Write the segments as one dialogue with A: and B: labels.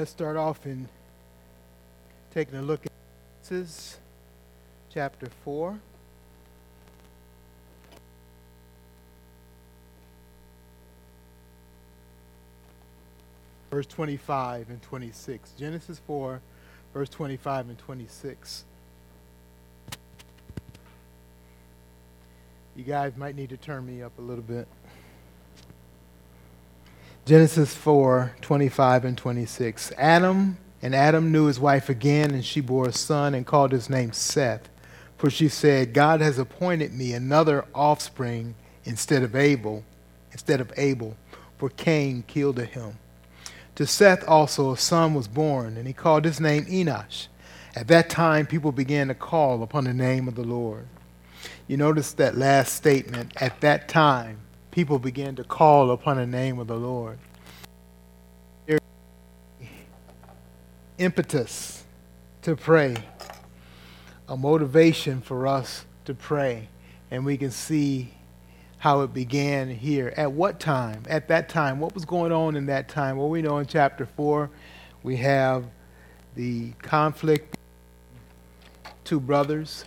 A: Let's start off in taking a look at Genesis chapter 4. Verse 25 and 26. Genesis 4, verse 25 and 26. You guys might need to turn me up a little bit. Genesis 4 25 and 26. Adam, and Adam knew his wife again, and she bore a son and called his name Seth. For she said, God has appointed me another offspring instead of Abel, instead of Abel, for Cain killed him. To Seth also a son was born, and he called his name Enosh. At that time, people began to call upon the name of the Lord. You notice that last statement, at that time, people began to call upon the name of the Lord. There's impetus to pray, a motivation for us to pray, and we can see how it began here. At what time? At that time. What was going on in that time? Well, we know in chapter 4 we have the conflict two brothers,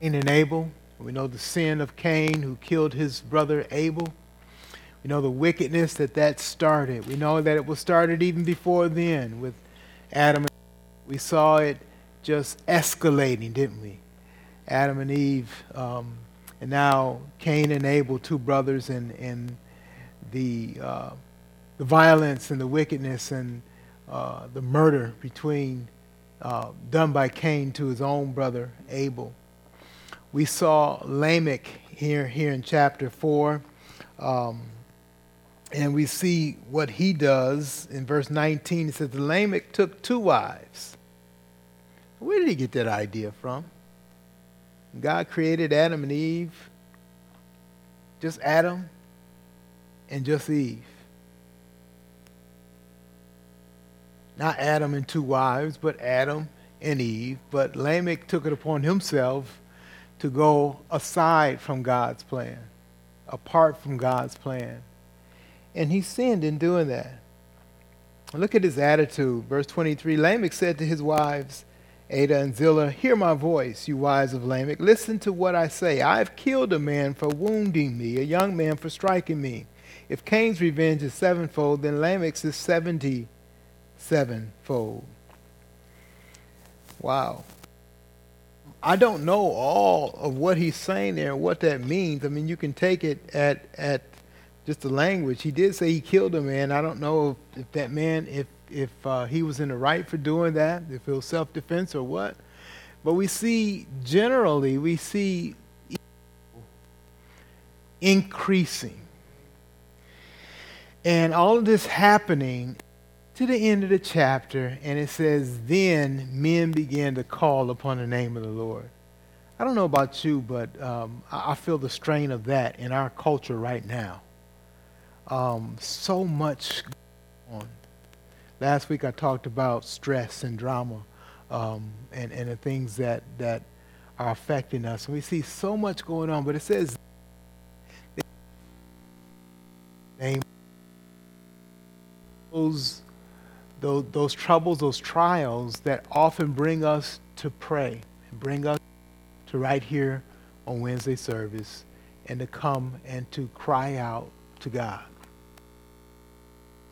A: Cain and Abel. We know the sin of Cain who killed his brother Abel. We know the wickedness that that started. We know that it was started even before then with Adam and We saw it just escalating, didn't we? Adam and Eve, um, and now Cain and Abel, two brothers, and, and the, uh, the violence and the wickedness and uh, the murder between uh, done by Cain to his own brother Abel we saw Lamech here, here in chapter 4. Um, and we see what he does in verse 19. It says, Lamech took two wives. Where did he get that idea from? God created Adam and Eve, just Adam and just Eve. Not Adam and two wives, but Adam and Eve. But Lamech took it upon himself to go aside from God's plan, apart from God's plan. And he sinned in doing that. Look at his attitude. Verse 23 Lamech said to his wives, Adah and Zillah, Hear my voice, you wives of Lamech. Listen to what I say. I have killed a man for wounding me, a young man for striking me. If Cain's revenge is sevenfold, then Lamech's is seventy sevenfold. Wow. I don't know all of what he's saying there and what that means. I mean, you can take it at at just the language. He did say he killed a man. I don't know if, if that man, if if uh, he was in the right for doing that, if it was self-defense or what. But we see generally, we see increasing. And all of this happening to the end of the chapter, and it says, Then men began to call upon the name of the Lord. I don't know about you, but um, I feel the strain of that in our culture right now. Um, so much on. Last week I talked about stress and drama um, and, and the things that, that are affecting us. We see so much going on, but it says, name those those, those troubles, those trials that often bring us to pray and bring us to right here on Wednesday service and to come and to cry out to God.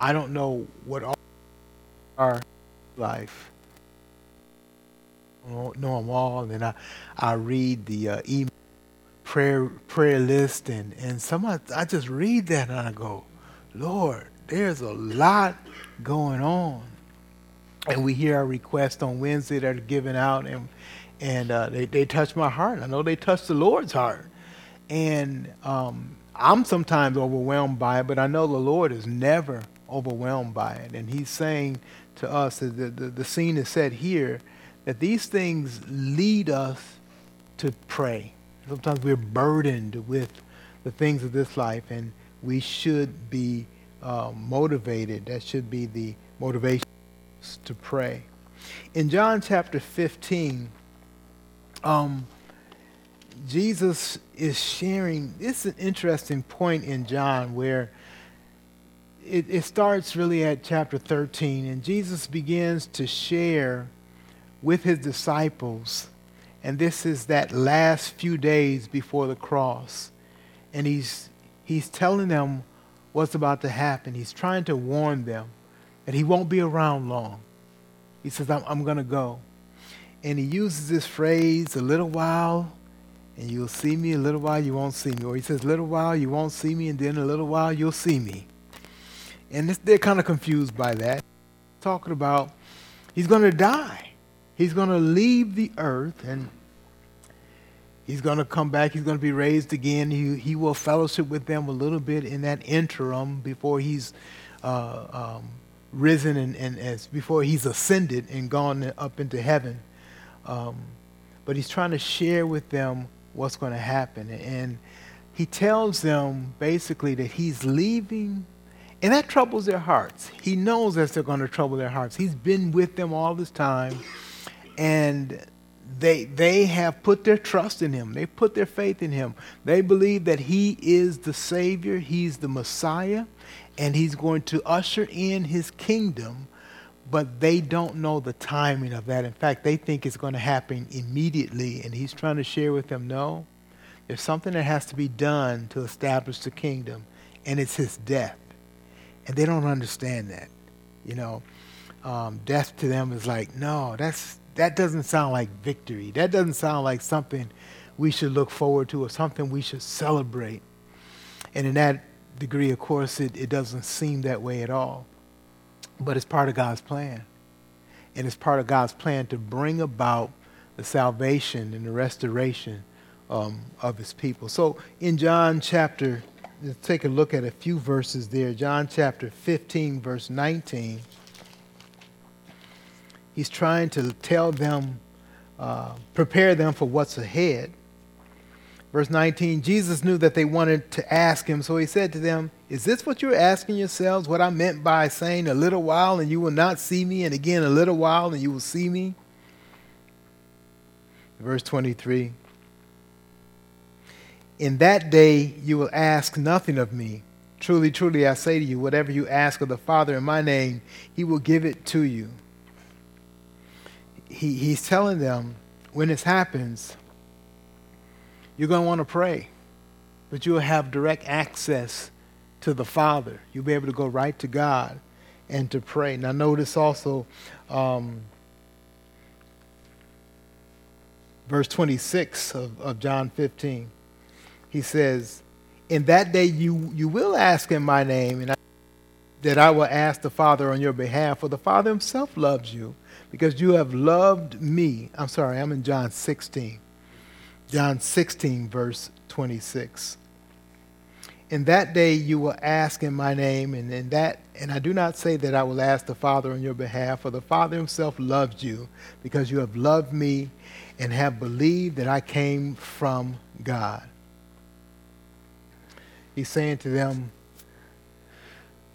A: I don't know what all our life. I don't know them all, and then I, I read the uh, email prayer prayer list, and and some I, I just read that and I go, Lord, there's a lot going on. And we hear our requests on Wednesday that are given out, and and uh, they they touch my heart. I know they touch the Lord's heart, and um, I'm sometimes overwhelmed by it, but I know the Lord is never overwhelmed by it. And He's saying to us that the, the, the scene is set here that these things lead us to pray. Sometimes we're burdened with the things of this life, and we should be uh, motivated. That should be the motivation to pray. In John chapter 15, um, Jesus is sharing. This is an interesting point in John where it, it starts really at chapter 13, and Jesus begins to share with his disciples. And this is that last few days before the cross. And he's, he's telling them what's about to happen. He's trying to warn them that he won't be around long. He says, I'm, I'm going to go. And he uses this phrase, a little while, and you'll see me, a little while you won't see me. Or he says, a little while you won't see me, and then a little while you'll see me. And this, they're kind of confused by that. Talking about he's going to die. He's going to leave the earth and he's going to come back. He's going to be raised again. He, he will fellowship with them a little bit in that interim before he's uh, um, risen and, and as before he's ascended and gone up into heaven. Um, but he's trying to share with them what's going to happen. And he tells them basically that he's leaving and that troubles their hearts. He knows that they're going to trouble their hearts. He's been with them all this time, and they, they have put their trust in him. They put their faith in him. They believe that he is the Savior, he's the Messiah, and he's going to usher in his kingdom, but they don't know the timing of that. In fact, they think it's going to happen immediately, and he's trying to share with them no, there's something that has to be done to establish the kingdom, and it's his death and they don't understand that. You know, um, death to them is like, no, that's that doesn't sound like victory. That doesn't sound like something we should look forward to or something we should celebrate. And in that degree, of course, it, it doesn't seem that way at all. But it's part of God's plan. And it's part of God's plan to bring about the salvation and the restoration um, of his people. So in John chapter let's take a look at a few verses there. John chapter 15, verse 19. He's trying to tell them, uh, prepare them for what's ahead. Verse 19 Jesus knew that they wanted to ask him, so he said to them, Is this what you're asking yourselves? What I meant by saying, A little while and you will not see me, and again a little while and you will see me? Verse 23 in that day you will ask nothing of me. Truly, truly, I say to you, whatever you ask of the Father in my name, he will give it to you. He, he's telling them when this happens, you're going to want to pray, but you'll have direct access to the Father. You'll be able to go right to God and to pray. Now, notice also um, verse 26 of, of John 15 he says, In that day you, you will ask in my name, and I, that I will ask the Father on your behalf, for the Father himself loves you, because you have loved me. I'm sorry, I'm in John 16. John 16, verse 26. In that day you will ask in my name, and in that and I do not say that I will ask the Father on your behalf, for the Father himself loves you, because you have loved me and have believed that I came from God. He's saying to them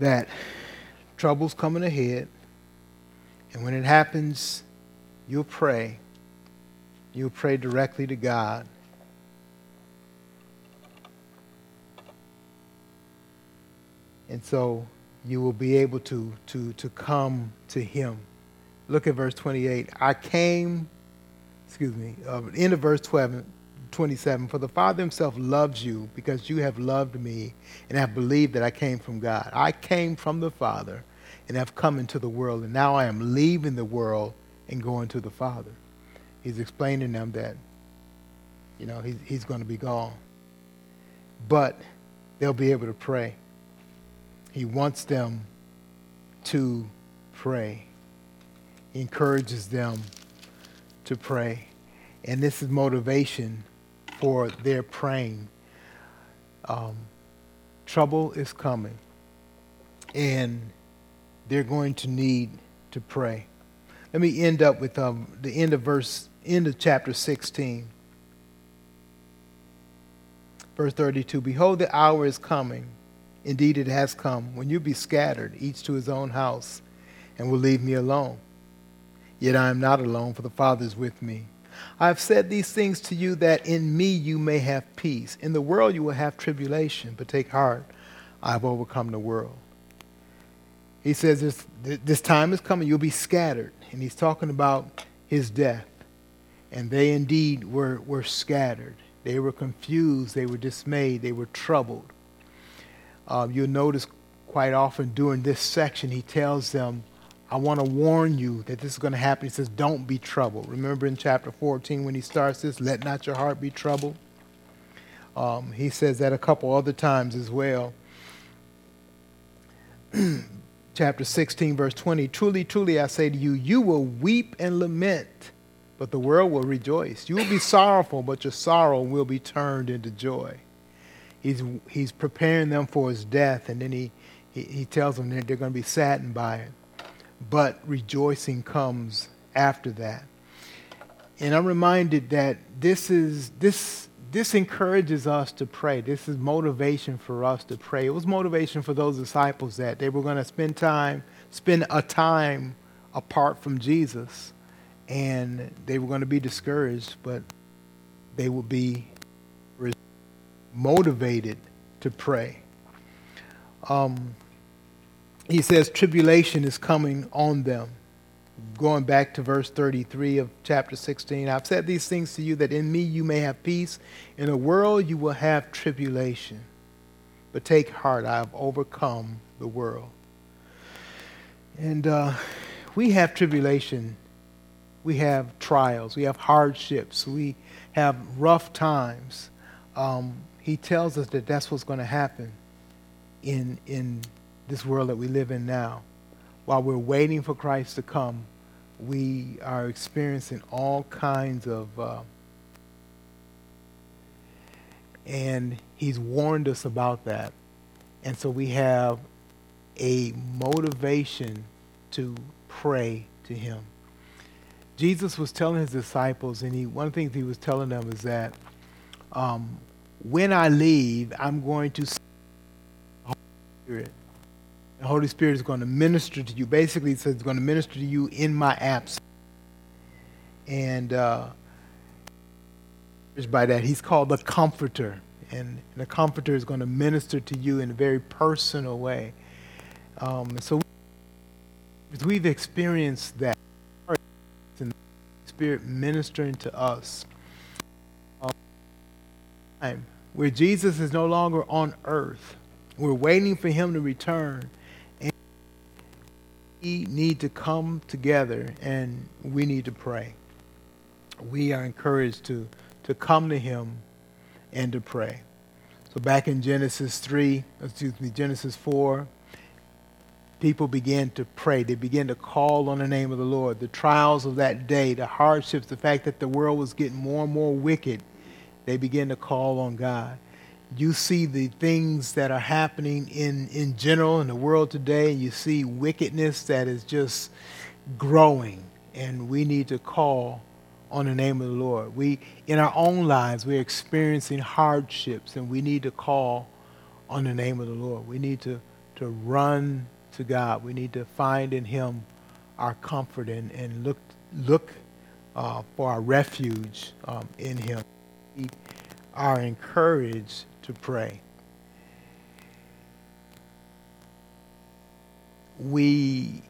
A: that trouble's coming ahead, and when it happens, you'll pray. You'll pray directly to God. And so you will be able to, to, to come to Him. Look at verse 28. I came, excuse me, uh, end of verse 12, 27 For the Father himself loves you because you have loved me and have believed that I came from God. I came from the Father and have come into the world, and now I am leaving the world and going to the Father. He's explaining them that, you know, he's, he's going to be gone. But they'll be able to pray. He wants them to pray. He encourages them to pray. And this is motivation for their praying. Um, trouble is coming, and they're going to need to pray. Let me end up with um, the end of verse, end of chapter 16. Verse 32 Behold, the hour is coming. Indeed, it has come when you be scattered, each to his own house, and will leave me alone. Yet I am not alone, for the Father is with me. I have said these things to you that in me you may have peace. In the world you will have tribulation, but take heart, I have overcome the world. he says this, this time is coming, you'll be scattered. And he's talking about his death. And they indeed were, were scattered. They were confused, they were dismayed, they were troubled. Um, you'll notice quite often during this section, he tells them, I want to warn you that this is going to happen. He says, Don't be troubled. Remember in chapter 14 when he starts this, let not your heart be troubled? Um, he says that a couple other times as well. chapter 16, verse 20 Truly, truly, I say to you, you will weep and lament, but the world will rejoice. You will be sorrowful, but your sorrow will be turned into joy. He's, he's preparing them for his death, and then he, he, he tells them that they're going to be saddened by it. But rejoicing comes after that. And I'm reminded that this is this this encourages us to pray. This is motivation for us to pray. It was motivation for those disciples that they were going to spend time, spend a time apart from Jesus, and they were going to be discouraged, but they would be motivated to pray. Um, he says tribulation is coming on them going back to verse 33 of chapter 16 I've said these things to you that in me you may have peace. In the world you will have tribulation. But take heart, I have overcome the world. And uh, we have tribulation. We have trials. We have hardships. We have rough times. Um, he tells us that that's what's going to happen in, in this world that we live in now. While we're waiting for Christ to come, we are experiencing all kinds of, uh, and he's warned us about that. And so we have a motivation to pray to him. Jesus was telling his disciples, and he, one of the things he was telling them is that um, when I leave, I'm going to Spirit the Holy Spirit is going to minister to you. Basically, it says it's going to minister to you in my absence. And uh, by that, he's called the Comforter. And the Comforter is going to minister to you in a very personal way. Um, so we've experienced that. Spirit ministering to us. Um, where Jesus is no longer on earth. We're waiting for him to return we need to come together and we need to pray. We are encouraged to, to come to Him and to pray. So back in Genesis 3, excuse me, Genesis 4, people began to pray. They began to call on the name of the Lord. The trials of that day, the hardships, the fact that the world was getting more and more wicked, they began to call on God you see the things that are happening in, in general in the world today, and you see wickedness that is just growing, and we need to call on the name of the Lord. We, in our own lives, we're experiencing hardships, and we need to call on the name of the Lord. We need to, to run to God. We need to find in Him our comfort and, and look, look uh, for our refuge um, in Him. We are encouraged to pray. We,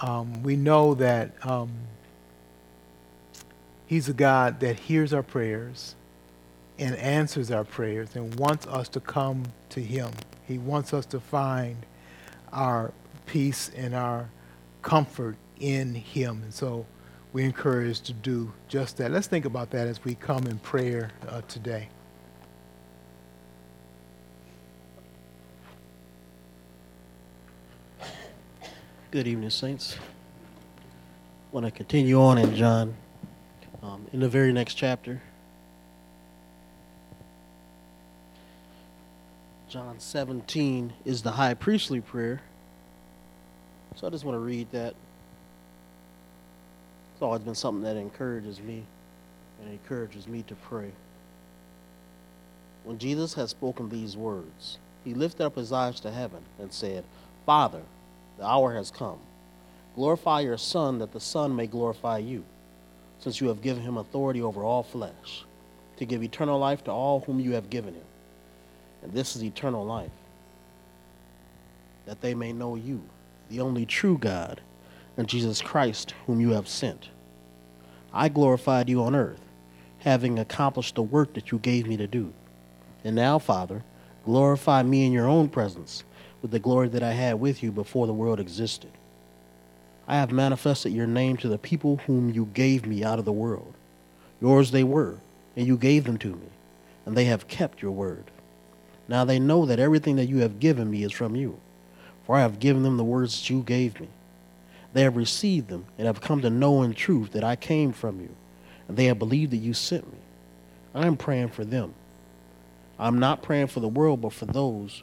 A: um, we know that um, He's a God that hears our prayers and answers our prayers and wants us to come to Him. He wants us to find our peace and our comfort in Him. And so we're encouraged to do just that. Let's think about that as we come in prayer uh, today.
B: Good evening, Saints. I want to continue on in John, um, in the very next chapter. John 17 is the high priestly prayer. So I just want to read that. It's always been something that encourages me and encourages me to pray. When Jesus had spoken these words, he lifted up his eyes to heaven and said, Father, the hour has come. Glorify your Son, that the Son may glorify you, since you have given him authority over all flesh, to give eternal life to all whom you have given him. And this is eternal life, that they may know you, the only true God, and Jesus Christ, whom you have sent. I glorified you on earth, having accomplished the work that you gave me to do. And now, Father, glorify me in your own presence with the glory that I had with you before the world existed. I have manifested your name to the people whom you gave me out of the world. Yours they were, and you gave them to me, and they have kept your word. Now they know that everything that you have given me is from you, for I have given them the words that you gave me. They have received them and have come to know in truth that I came from you, and they have believed that you sent me. I am praying for them. I am not praying for the world, but for those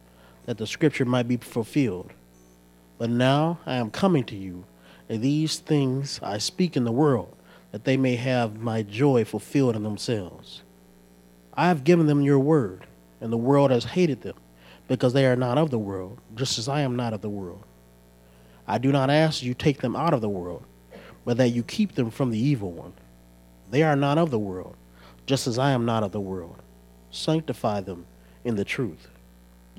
B: that the scripture might be fulfilled. But now I am coming to you, and these things I speak in the world, that they may have my joy fulfilled in themselves. I have given them your word, and the world has hated them, because they are not of the world, just as I am not of the world. I do not ask you take them out of the world, but that you keep them from the evil one. They are not of the world, just as I am not of the world. Sanctify them in the truth.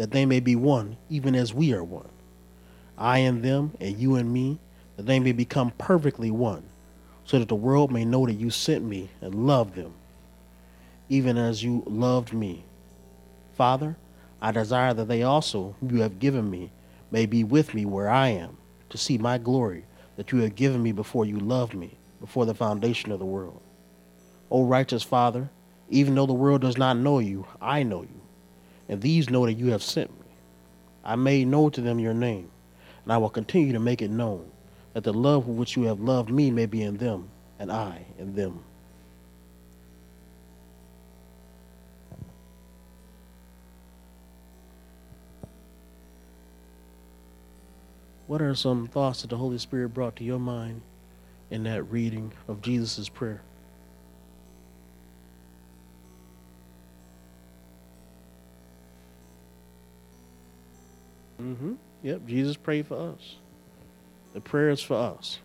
B: that they may be one, even as we are one. I and them, and you and me, that they may become perfectly one, so that the world may know that you sent me and loved them, even as you loved me. Father, I desire that they also, whom you have given me, may be with me where I am, to see my glory that you have given me before you loved me, before the foundation of the world. O righteous Father, even though the world does not know you, I know you, and these know that you have sent me. I made known to them your name and I will continue to make it known, that the love with which you have loved me may be in them, and I in them. What are some thoughts that the Holy Spirit brought to your mind in that reading of Jesus' prayer? Mm-hmm. Yep, Jesus prayed for us. The prayer is for us.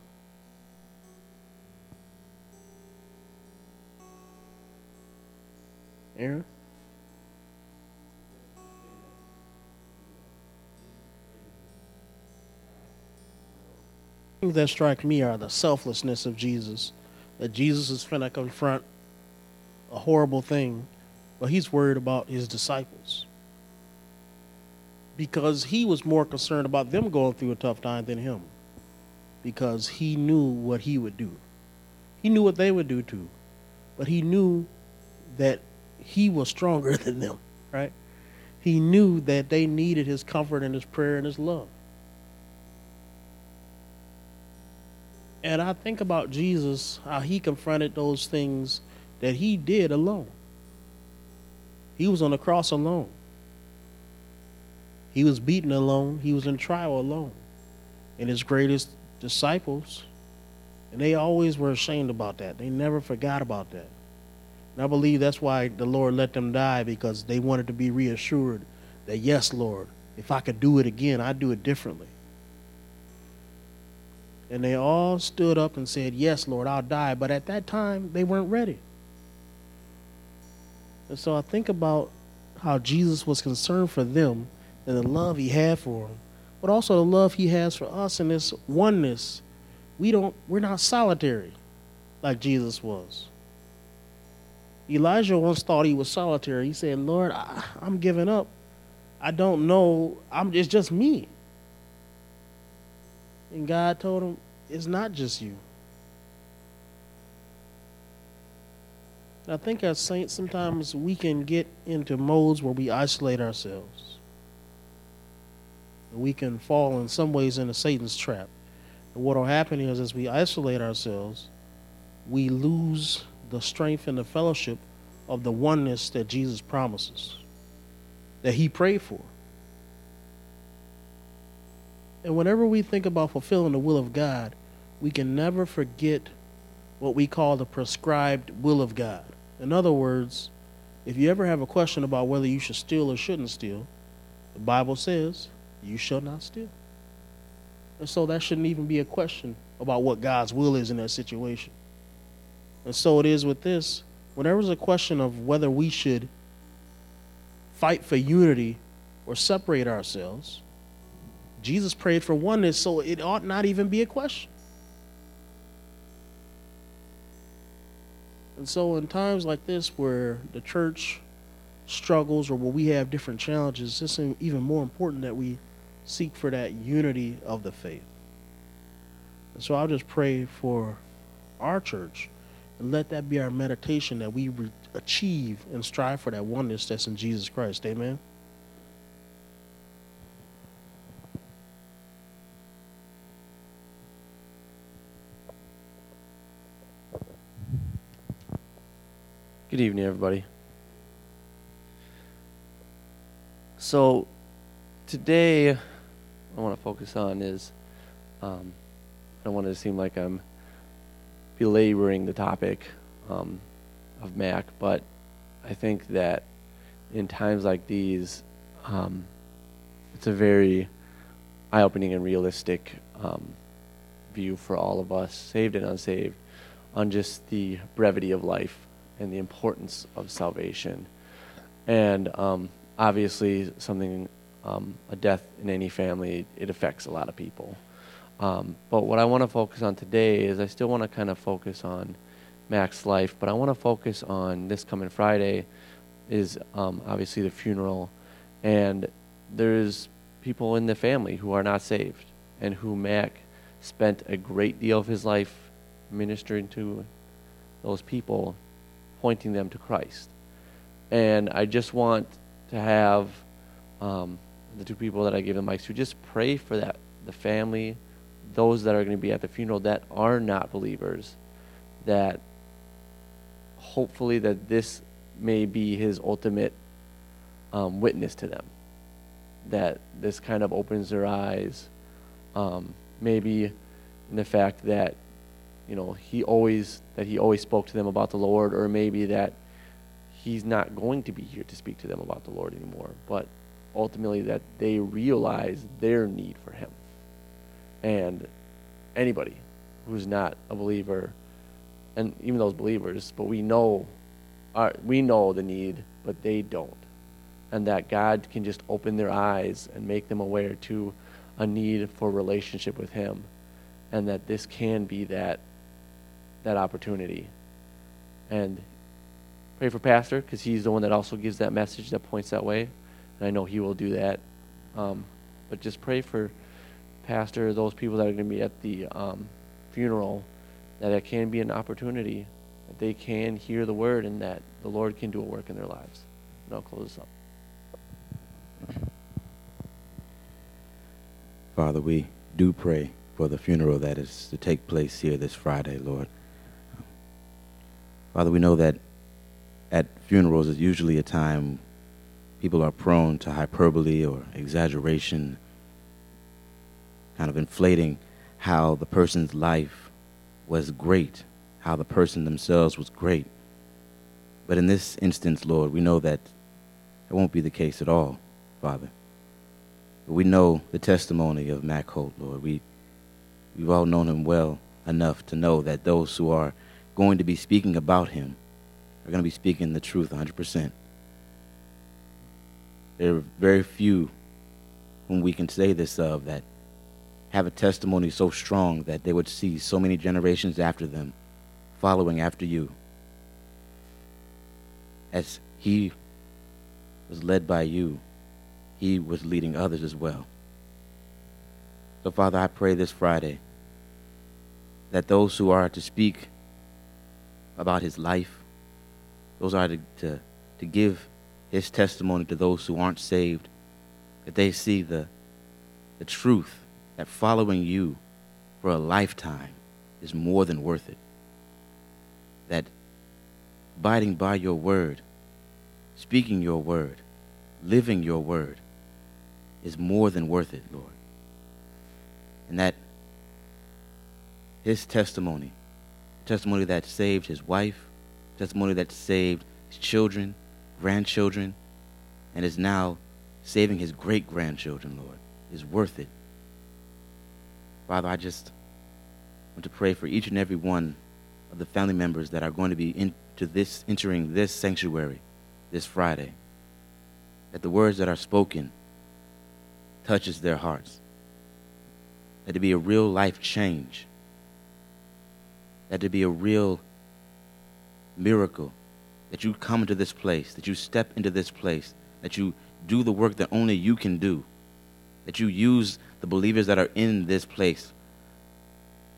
B: Aaron? Things that strike me are the selflessness of Jesus. That Jesus is finna confront a horrible thing, but he's worried about his disciples because he was more concerned about them going through a tough time than him because he knew what he would do. He knew what they would do too, but he knew that he was stronger than them, right? He knew that they needed his comfort and his prayer and his love. And I think about Jesus, how he confronted those things that he did alone. He was on the cross alone. He was beaten alone. He was in trial alone. And his greatest disciples, and they always were ashamed about that. They never forgot about that. And I believe that's why the Lord let them die because they wanted to be reassured that, yes, Lord, if I could do it again, I'd do it differently. And they all stood up and said, Yes, Lord, I'll die. But at that time, they weren't ready. And so I think about how Jesus was concerned for them and the love he had for them, but also the love he has for us in this oneness. We don't we're not solitary like Jesus was. Elijah once thought he was solitary. He said, Lord, I, am giving up. I don't know. I'm it's just me. And God told him, It's not just you. I think as saints, sometimes we can get into modes where we isolate ourselves. We can fall in some ways into Satan's trap. And what will happen is, as we isolate ourselves, we lose the strength and the fellowship of the oneness that Jesus promises, that he prayed for. And whenever we think about fulfilling the will of God, we can never forget what we call the prescribed will of God. In other words, if you ever have a question about whether you should steal or shouldn't steal, the Bible says, you shall not steal. And so that shouldn't even be a question about what God's will is in that situation. And so it is with this. Whenever there's a question of whether we should fight for unity or separate ourselves, Jesus prayed for oneness, so it ought not even be a question. And so, in times like this where the church struggles or where we have different challenges, it's even more important that we seek for that unity of the faith. And so, I'll just pray for our church and let that be our meditation that we re- achieve and strive for that oneness that's in Jesus Christ. Amen.
C: Good evening, everybody. So, today, I want to focus on is um, I don't want to seem like I'm belaboring the topic um, of Mac, but I think that in times like these, um, it's a very eye opening and realistic um, view for all of us, saved and unsaved, on just the brevity of life and the importance of salvation. And um, obviously, something, um, a death in any family, it affects a lot of people. Um, but what I want to focus on today is I still want to kind of focus on Mac's life, but I want to focus on this coming Friday is um, obviously the funeral. And there's people in the family who are not saved and who Mac spent a great deal of his life ministering to those people pointing them to Christ. And I just want to have um, the two people that I gave the mics to just pray for that the family, those that are going to be at the funeral that are not believers, that hopefully that this may be his ultimate um, witness to them. That this kind of opens their eyes, um, maybe in the fact that you know, he always that he always spoke to them about the Lord, or maybe that he's not going to be here to speak to them about the Lord anymore, but ultimately that they realize their need for him. And anybody who's not a believer, and even those believers, but we know our, we know the need, but they don't. And that God can just open their eyes and make them aware to a need for relationship with him. And that this can be that that opportunity. And pray for Pastor because he's the one that also gives that message that points that way. And I know he will do that. Um, but just pray for Pastor, those people that are going to be at the um, funeral, that it can be an opportunity, that they can hear the word and that the Lord can do a work in their lives. And I'll close this up.
D: Father, we do pray for the funeral that is to take place here this Friday, Lord. Father, we know that at funerals is usually a time people are prone to hyperbole or exaggeration, kind of inflating how the person's life was great, how the person themselves was great. But in this instance, Lord, we know that it won't be the case at all, Father. But we know the testimony of Mac Holt, Lord. We, we've all known him well enough to know that those who are going to be speaking about him are going to be speaking the truth 100%. There are very few whom we can say this of that have a testimony so strong that they would see so many generations after them following after you. As he was led by you, he was leading others as well. So, Father, I pray this Friday that those who are to speak about his life, those are to, to, to give his testimony to those who aren't saved, that they see the, the truth that following you for a lifetime is more than worth it. That abiding by your word, speaking your word, living your word is more than worth it, Lord. And that his testimony, testimony that saved his wife, testimony that saved his children, grandchildren, and is now saving his great grandchildren, Lord, is worth it. Father, I just want to pray for each and every one of the family members that are going to be into this, entering this sanctuary this Friday. That the words that are spoken touches their hearts. That to be a real life change. That to be a real miracle. That you come into this place, that you step into this place, that you do the work that only you can do. That you use the believers that are in this place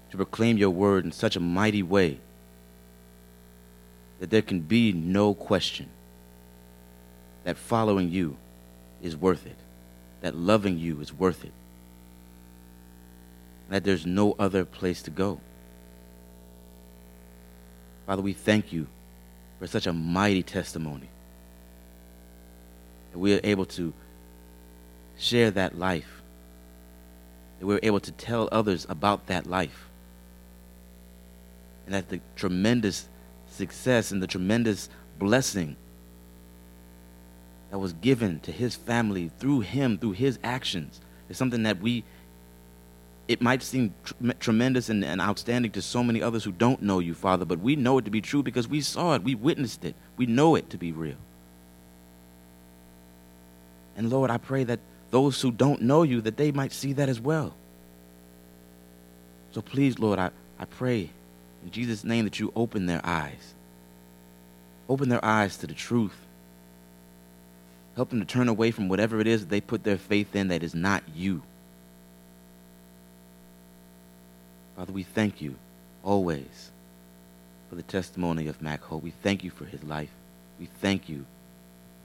D: to proclaim your word in such a mighty way that there can be no question that following you is worth it, that loving you is worth it, that there's no other place to go. Father, we thank you for such a mighty testimony. That we are able to share that life, that we're able to tell others about that life, and that the tremendous success and the tremendous blessing that was given to his family through him, through his actions, is something that we, it might seem tr- tremendous and, and outstanding to so many others who don't know you, Father, but we know it to be true because we saw it, we witnessed it, we know it to be real. And Lord, I pray that those who don't know you, that they might see that as well. So please, Lord, I, I pray in Jesus' name that you open their eyes. Open their eyes to the truth. Help them to turn away from whatever it is that they put their faith in that is not you. Father, we thank you always for the testimony of Mac Holt. We thank you for his life. We thank you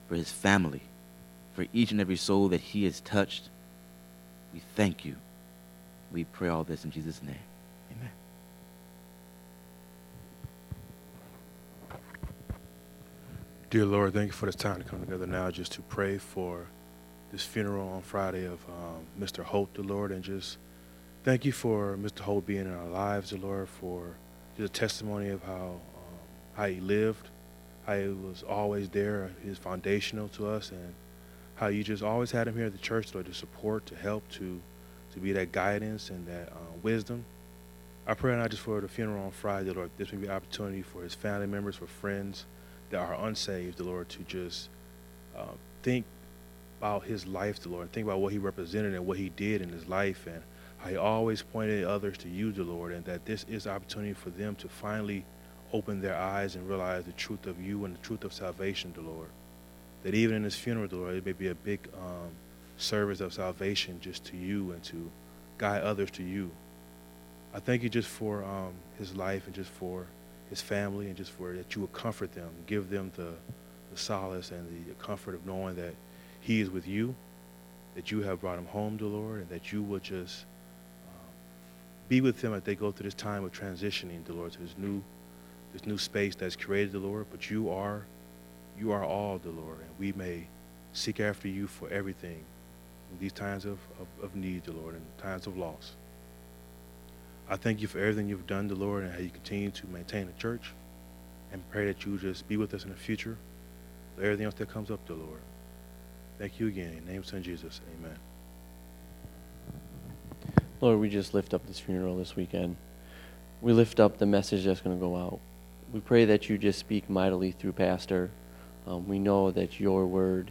D: for his family, for each and every soul that he has touched. We thank you. We pray all this in Jesus' name. Amen.
E: Dear Lord, thank you for this time to come together now just to pray for this funeral on Friday of um, Mr. Holt, the Lord, and just thank you for Mr. Holt being in our lives, the Lord, for a testimony of how um, how he lived, how he was always there, he's foundational to us, and how you just always had him here at the church, Lord, to support, to help, to to be that guidance and that uh, wisdom. I pray not just for the funeral on Friday, the Lord, this may be an opportunity for his family members, for friends that are unsaved, the Lord, to just uh, think about his life, the Lord, and think about what he represented and what he did in his life, and he always pointed others to you, the Lord, and that this is opportunity for them to finally open their eyes and realize the truth of you and the truth of salvation, the Lord. That even in his funeral, the Lord, it may be a big um, service of salvation just to you and to guide others to you. I thank you just for um, his life and just for his family and just for that you will comfort them, give them the, the solace and the comfort of knowing that he is with you, that you have brought him home to Lord, and that you will just be with them as they go through this time of transitioning, the Lord, to this new this new space that's created, the Lord. But you are you are all, the Lord, and we may seek after you for everything in these times of, of, of need, the Lord, and times of loss. I thank you for everything you've done, the Lord, and how you continue to maintain the church. And pray that you just be with us in the future. For everything else that comes up, the Lord. Thank you again. In the name of Son Jesus. Amen.
C: Lord, we just lift up this funeral this weekend. We lift up the message that's going to go out. We pray that you just speak mightily through Pastor. Um, we know that your word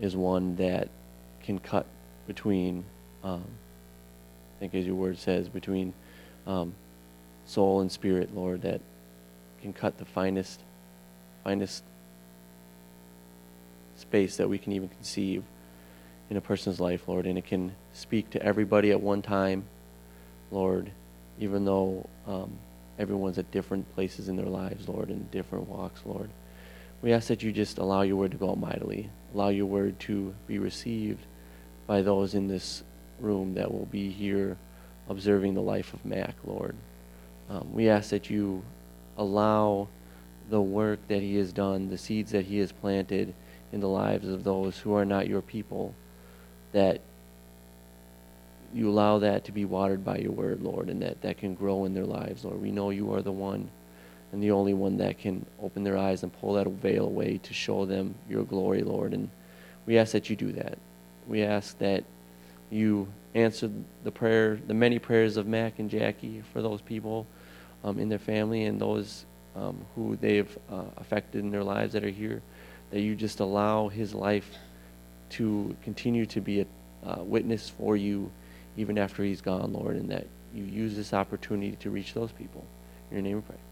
C: is one that can cut between, um, I think as your word says, between um, soul and spirit, Lord, that can cut the finest, finest space that we can even conceive. In a person's life, Lord, and it can speak to everybody at one time, Lord, even though um, everyone's at different places in their lives, Lord, in different walks, Lord. We ask that you just allow your word to go out mightily, allow your word to be received by those in this room that will be here observing the life of Mac, Lord. Um, we ask that you allow the work that he has done, the seeds that he has planted in the lives of those who are not your people, that you allow that to be watered by your word, Lord, and that that can grow in their lives, Lord. We know you are the one and the only one that can open their eyes and pull that veil away to show them your glory, Lord. And we ask that you do that. We ask that you answer the prayer, the many prayers of Mac and Jackie for those people um, in their family and those um, who they've uh, affected in their lives that are here. That you just allow his life to continue to be a uh, witness for you even after he's gone, Lord, and that you use this opportunity to reach those people. In your name we pray.